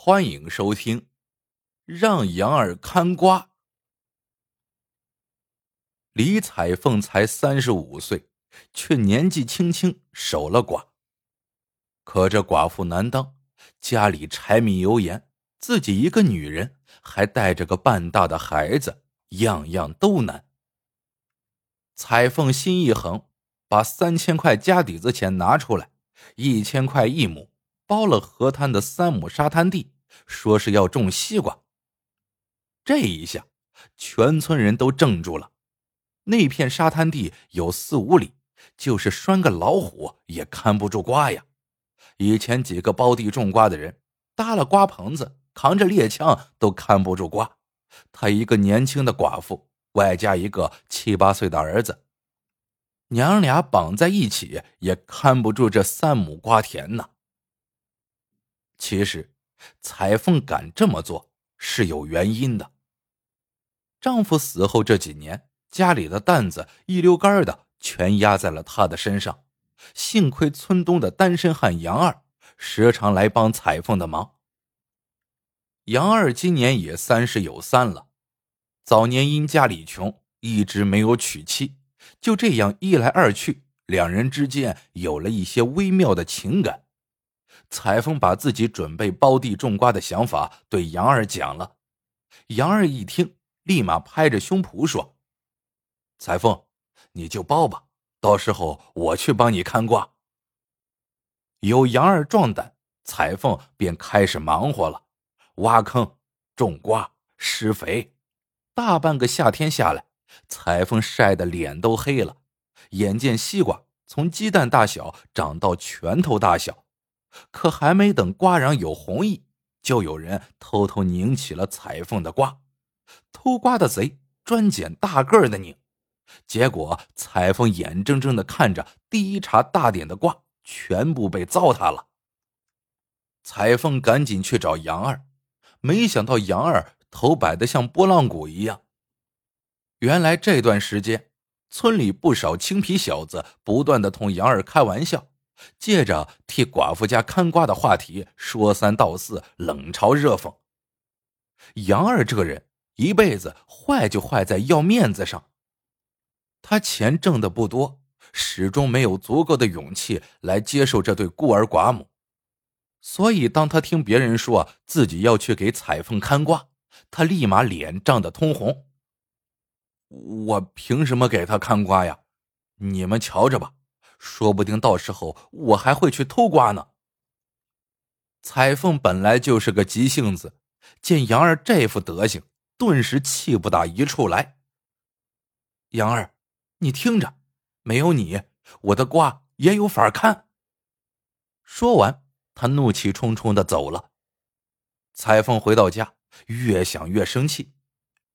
欢迎收听《让杨儿看瓜》。李彩凤才三十五岁，却年纪轻轻守了寡。可这寡妇难当，家里柴米油盐，自己一个女人还带着个半大的孩子，样样都难。彩凤心一横，把三千块家底子钱拿出来，一千块一亩。包了河滩的三亩沙滩地，说是要种西瓜。这一下，全村人都怔住了。那片沙滩地有四五里，就是拴个老虎也看不住瓜呀。以前几个包地种瓜的人，搭了瓜棚子，扛着猎枪都看不住瓜。他一个年轻的寡妇，外加一个七八岁的儿子，娘俩绑在一起也看不住这三亩瓜田呢。其实，彩凤敢这么做是有原因的。丈夫死后这几年，家里的担子一溜干的全压在了她的身上。幸亏村东的单身汉杨二时常来帮彩凤的忙。杨二今年也三十有三了，早年因家里穷，一直没有娶妻。就这样一来二去，两人之间有了一些微妙的情感。彩凤把自己准备包地种瓜的想法对杨二讲了，杨二一听，立马拍着胸脯说：“彩凤，你就包吧，到时候我去帮你看瓜。”有杨二壮胆，彩凤便开始忙活了，挖坑、种瓜、施肥。大半个夏天下来，彩凤晒得脸都黑了，眼见西瓜从鸡蛋大小长到拳头大小。可还没等瓜瓤有红意，就有人偷偷拧起了彩凤的瓜。偷瓜的贼专捡大个儿的拧，结果彩凤眼睁睁的看着第一茬大点的瓜全部被糟蹋了。彩凤赶紧去找杨二，没想到杨二头摆得像拨浪鼓一样。原来这段时间，村里不少青皮小子不断的同杨二开玩笑。借着替寡妇家看瓜的话题说三道四，冷嘲热讽。杨二这个人一辈子坏就坏在要面子上。他钱挣的不多，始终没有足够的勇气来接受这对孤儿寡母。所以，当他听别人说自己要去给彩凤看瓜，他立马脸涨得通红。我凭什么给他看瓜呀？你们瞧着吧。说不定到时候我还会去偷瓜呢。彩凤本来就是个急性子，见杨二这副德行，顿时气不打一处来。杨二，你听着，没有你，我的瓜也有法看。说完，他怒气冲冲的走了。彩凤回到家，越想越生气。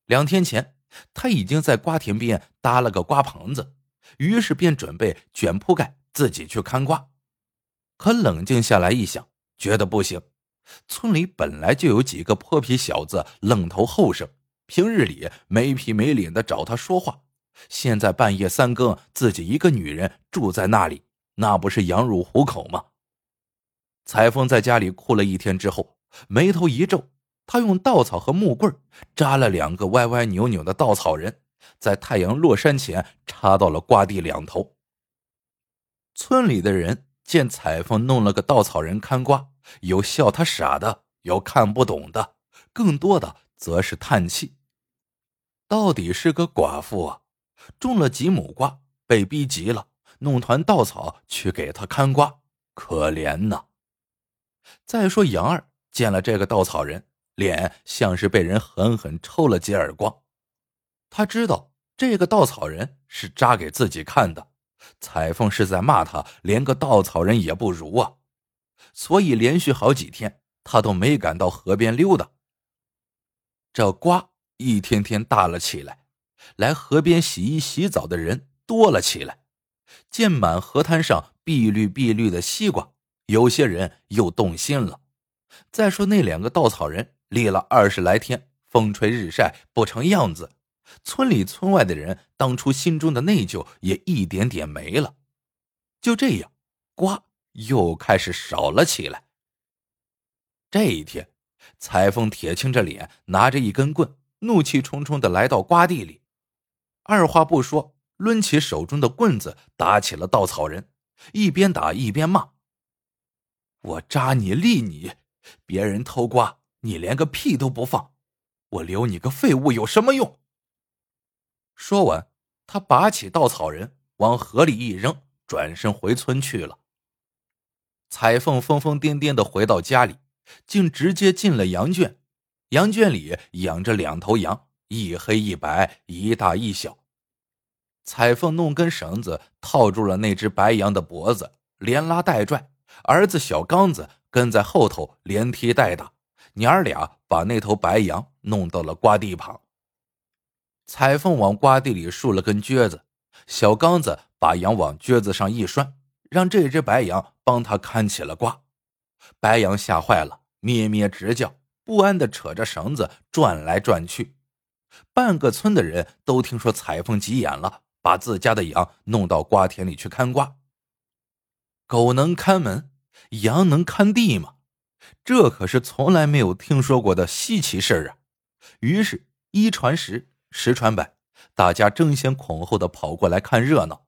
两天前，他已经在瓜田边搭了个瓜棚子。于是便准备卷铺盖自己去看瓜，可冷静下来一想，觉得不行。村里本来就有几个泼皮小子愣头后生，平日里没皮没脸的找他说话，现在半夜三更自己一个女人住在那里，那不是羊入虎口吗？裁缝在家里哭了一天之后，眉头一皱，他用稻草和木棍扎了两个歪歪扭扭的稻草人。在太阳落山前插到了瓜地两头。村里的人见彩凤弄了个稻草人看瓜，有笑他傻的，有看不懂的，更多的则是叹气。到底是个寡妇啊，种了几亩瓜，被逼急了，弄团稻草去给他看瓜，可怜呐。再说杨二见了这个稻草人，脸像是被人狠狠抽了几耳光。他知道这个稻草人是扎给自己看的，彩凤是在骂他连个稻草人也不如啊，所以连续好几天他都没敢到河边溜达。这瓜一天天大了起来，来河边洗衣洗澡的人多了起来，见满河滩上碧绿碧绿的西瓜，有些人又动心了。再说那两个稻草人立了二十来天，风吹日晒不成样子。村里村外的人当初心中的内疚也一点点没了，就这样，瓜又开始少了起来。这一天，裁缝铁青着脸，拿着一根棍，怒气冲冲的来到瓜地里，二话不说，抡起手中的棍子打起了稻草人，一边打一边骂：“我扎你立你，别人偷瓜，你连个屁都不放，我留你个废物有什么用？”说完，他拔起稻草人往河里一扔，转身回村去了。彩凤疯疯癫癫的回到家里，竟直接进了羊圈。羊圈里养着两头羊，一黑一白，一大一小。彩凤弄根绳子套住了那只白羊的脖子，连拉带拽，儿子小刚子跟在后头连踢带打，娘儿俩把那头白羊弄到了瓜地旁。彩凤往瓜地里竖了根撅子，小刚子把羊往撅子上一拴。让这只白羊帮他看起了瓜，白羊吓坏了，咩咩直叫，不安的扯着绳子转来转去。半个村的人都听说彩凤急眼了，把自家的羊弄到瓜田里去看瓜。狗能看门，羊能看地吗？这可是从来没有听说过的稀奇事儿啊！于是，一传十，十传百，大家争先恐后的跑过来看热闹。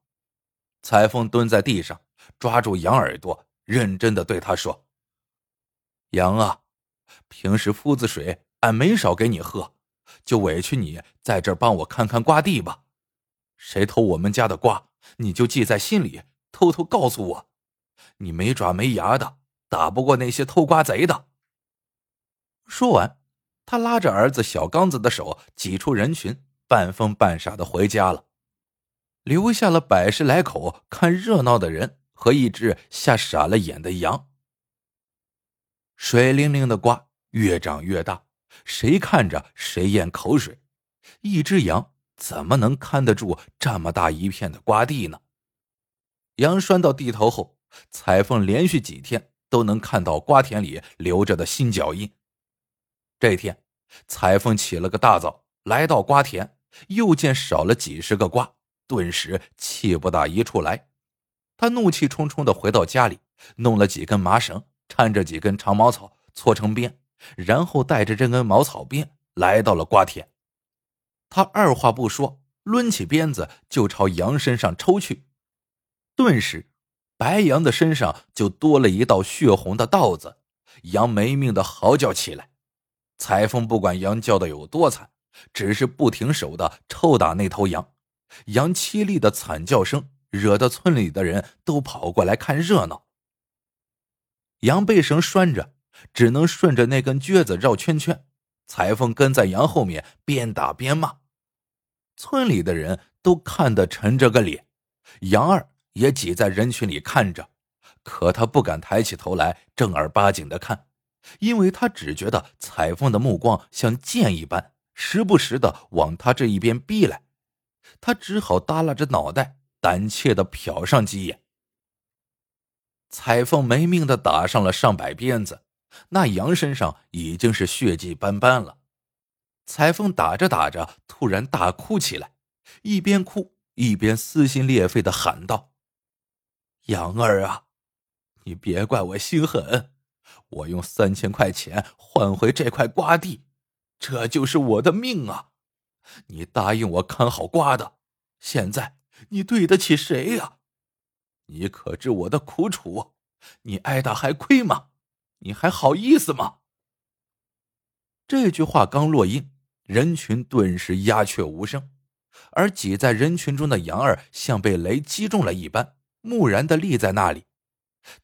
裁缝蹲在地上。抓住羊耳朵，认真的对他说：“羊啊，平时夫子水俺没少给你喝，就委屈你在这儿帮我看看瓜地吧。谁偷我们家的瓜，你就记在心里，偷偷告诉我。你没爪没牙的，打不过那些偷瓜贼的。”说完，他拉着儿子小刚子的手，挤出人群，半疯半傻的回家了，留下了百十来口看热闹的人。和一只吓傻了眼的羊。水灵灵的瓜越长越大，谁看着谁咽口水。一只羊怎么能看得住这么大一片的瓜地呢？羊拴到地头后，彩凤连续几天都能看到瓜田里留着的新脚印。这天，彩凤起了个大早，来到瓜田，又见少了几十个瓜，顿时气不打一处来。他怒气冲冲的回到家里，弄了几根麻绳，缠着几根长茅草，搓成鞭，然后带着这根茅草鞭来到了瓜田。他二话不说，抡起鞭子就朝羊身上抽去。顿时，白羊的身上就多了一道血红的道子，羊没命的嚎叫起来。裁缝不管羊叫的有多惨，只是不停手的抽打那头羊，羊凄厉的惨叫声。惹得村里的人都跑过来看热闹。羊被绳拴着，只能顺着那根撅子绕圈圈。裁缝跟在羊后面，边打边骂。村里的人都看得沉着个脸，杨二也挤在人群里看着，可他不敢抬起头来正儿八经的看，因为他只觉得彩凤的目光像剑一般，时不时的往他这一边逼来。他只好耷拉着脑袋。胆怯的瞟上几眼，彩凤没命的打上了上百鞭子，那羊身上已经是血迹斑斑了。彩凤打着打着，突然大哭起来，一边哭一边撕心裂肺的喊道：“羊儿啊，你别怪我心狠，我用三千块钱换回这块瓜地，这就是我的命啊！你答应我看好瓜的，现在……”你对得起谁呀？你可知我的苦楚？你挨打还亏吗？你还好意思吗？这句话刚落音，人群顿时鸦雀无声，而挤在人群中的杨二像被雷击中了一般，木然的立在那里。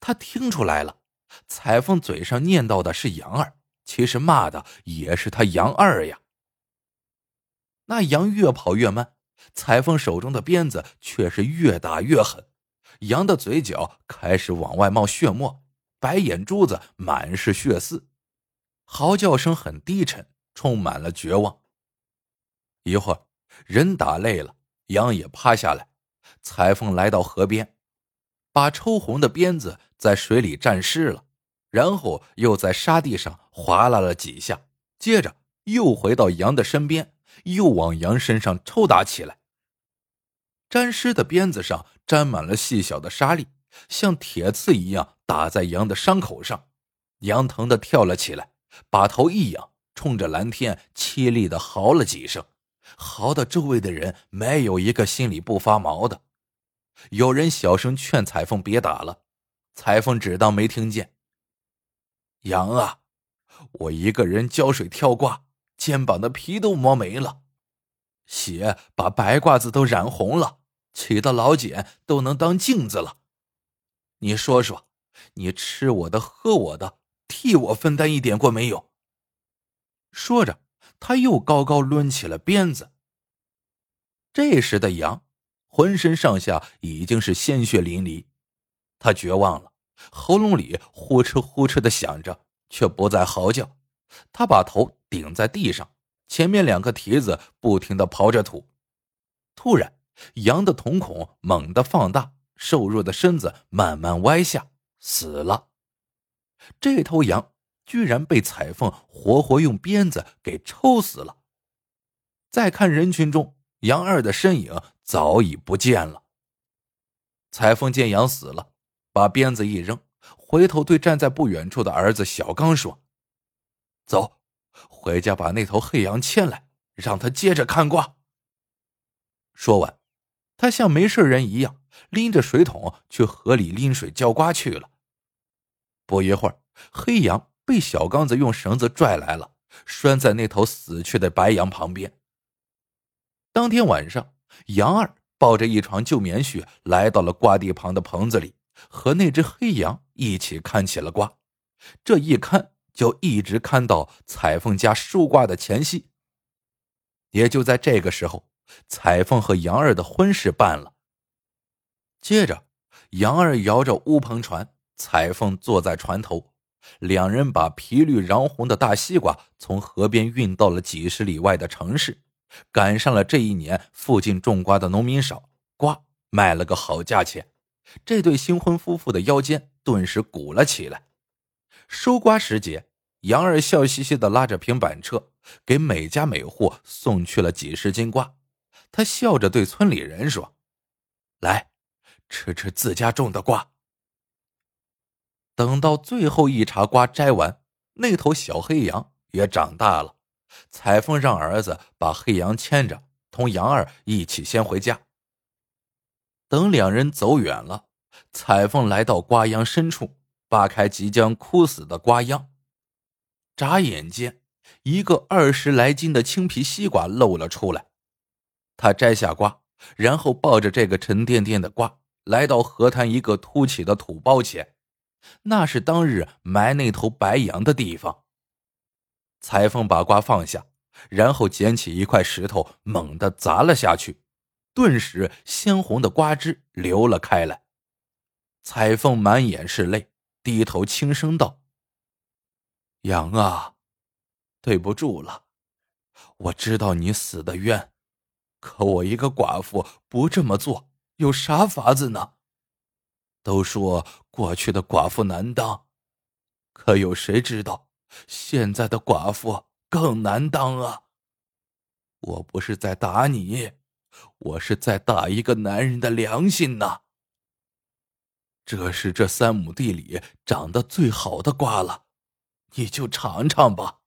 他听出来了，彩凤嘴上念叨的是杨二，其实骂的也是他杨二呀。那羊越跑越慢。彩凤手中的鞭子却是越打越狠，羊的嘴角开始往外冒血沫，白眼珠子满是血丝，嚎叫声很低沉，充满了绝望。一会儿，人打累了，羊也趴下来。彩凤来到河边，把抽红的鞭子在水里沾湿了，然后又在沙地上划拉了几下，接着又回到羊的身边。又往羊身上抽打起来。沾湿的鞭子上沾满了细小的沙粒，像铁刺一样打在羊的伤口上。羊疼的跳了起来，把头一仰，冲着蓝天凄厉的嚎了几声，嚎得周围的人没有一个心里不发毛的。有人小声劝彩凤别打了，裁缝只当没听见。羊啊，我一个人浇水挑瓜，肩膀的皮都磨没了，血把白褂子都染红了，起的老茧都能当镜子了。你说说，你吃我的，喝我的，替我分担一点过没有？说着，他又高高抡起了鞭子。这时的羊，浑身上下已经是鲜血淋漓，他绝望了，喉咙里呼哧呼哧的响着，却不再嚎叫。他把头顶在地上，前面两个蹄子不停的刨着土。突然，羊的瞳孔猛地放大，瘦弱的身子慢慢歪下，死了。这头羊。居然被彩凤活活用鞭子给抽死了。再看人群中，杨二的身影早已不见了。彩凤见羊死了，把鞭子一扔，回头对站在不远处的儿子小刚说：“走，回家把那头黑羊牵来，让他接着看卦。”说完，他像没事人一样，拎着水桶去河里拎水浇瓜去了。不一会儿，黑羊。被小刚子用绳子拽来了，拴在那头死去的白羊旁边。当天晚上，杨二抱着一床旧棉絮来到了瓜地旁的棚子里，和那只黑羊一起看起了瓜。这一看就一直看到彩凤家收瓜的前夕。也就在这个时候，彩凤和杨二的婚事办了。接着，杨二摇着乌篷船，彩凤坐在船头。两人把皮绿瓤红的大西瓜从河边运到了几十里外的城市，赶上了这一年附近种瓜的农民少，瓜卖了个好价钱。这对新婚夫妇的腰间顿时鼓了起来。收瓜时节，杨二笑嘻嘻的拉着平板车，给每家每户送去了几十斤瓜。他笑着对村里人说：“来，吃吃自家种的瓜。”等到最后一茬瓜摘完，那头小黑羊也长大了。彩凤让儿子把黑羊牵着，同杨二一起先回家。等两人走远了，彩凤来到瓜秧深处，扒开即将枯死的瓜秧，眨眼间，一个二十来斤的青皮西瓜露了出来。他摘下瓜，然后抱着这个沉甸甸的瓜，来到河滩一个凸起的土包前。那是当日埋那头白羊的地方。裁缝把瓜放下，然后捡起一块石头，猛地砸了下去，顿时鲜红的瓜汁流了开来。彩凤满眼是泪，低头轻声道：“杨啊，对不住了，我知道你死的冤，可我一个寡妇不这么做，有啥法子呢？”都说过去的寡妇难当，可有谁知道现在的寡妇更难当啊！我不是在打你，我是在打一个男人的良心呐。这是这三亩地里长得最好的瓜了，你就尝尝吧。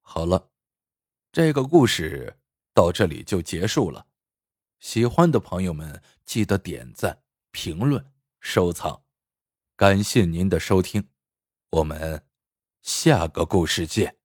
好了，这个故事到这里就结束了。喜欢的朋友们，记得点赞、评论、收藏，感谢您的收听，我们下个故事见。